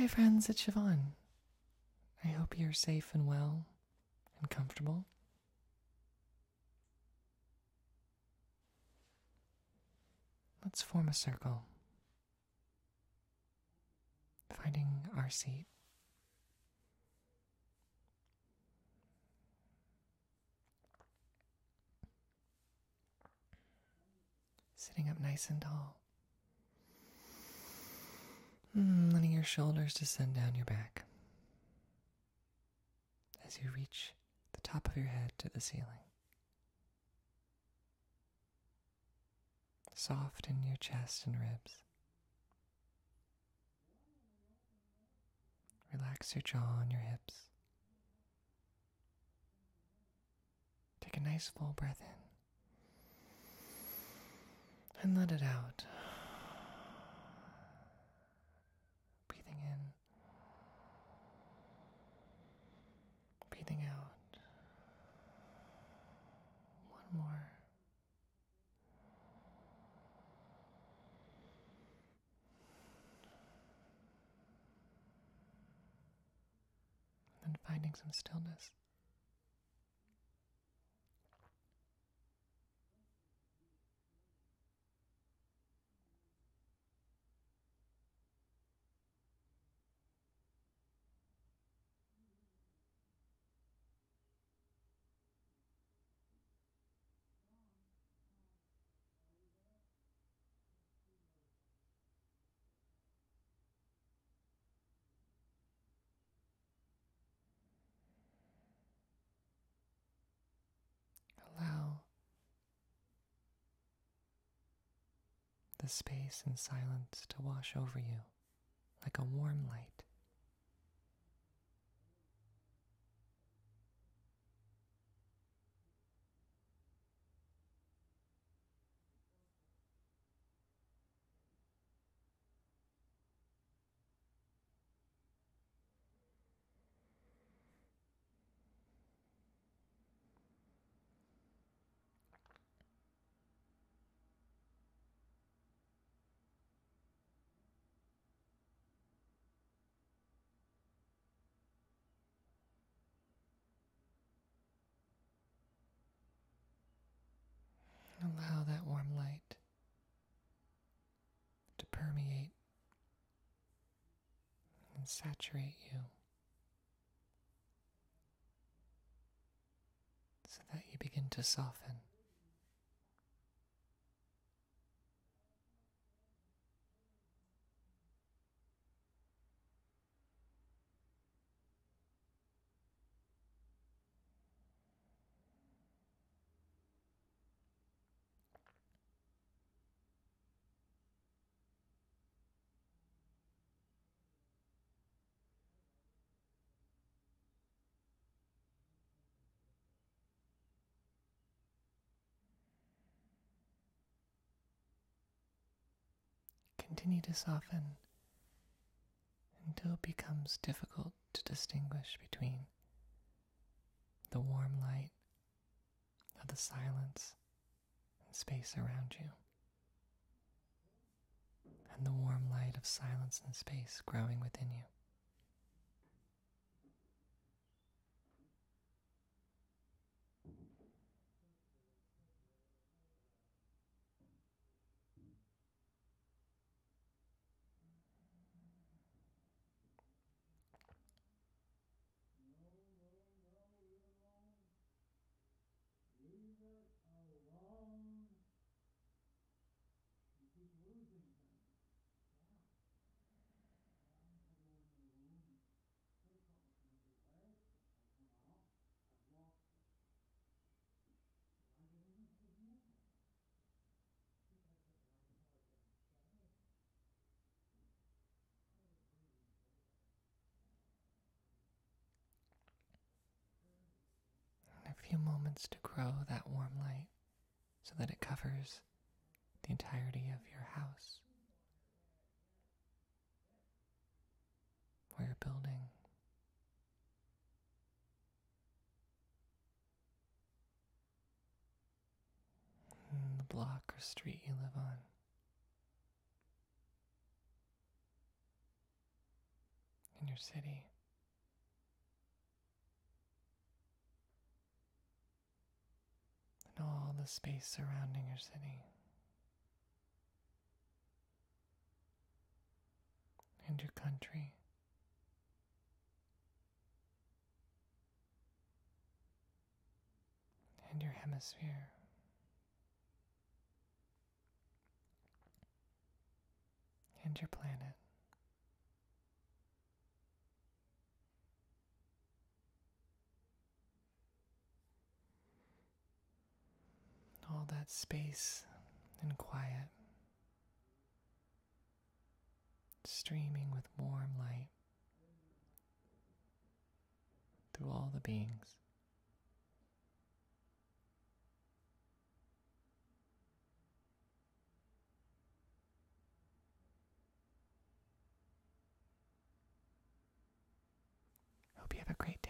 Hi, friends, it's Siobhan. I hope you're safe and well and comfortable. Let's form a circle, finding our seat. Sitting up nice and tall. Mm, letting your shoulders descend down your back as you reach the top of your head to the ceiling. Soft in your chest and ribs. Relax your jaw and your hips. Take a nice full breath in and let it out. Breathing in, breathing out. One more. And then finding some stillness. Allow the space and silence to wash over you like a warm light. Allow that warm light to permeate and saturate you so that you begin to soften. Continue to soften until it becomes difficult to distinguish between the warm light of the silence and space around you and the warm light of silence and space growing within you. Few moments to grow that warm light so that it covers the entirety of your house or your building. Mm, the block or street you live on. In your city. The space surrounding your city. And your country. And your hemisphere. And your planet. All that space and quiet, streaming with warm light through all the beings. Hope you have a great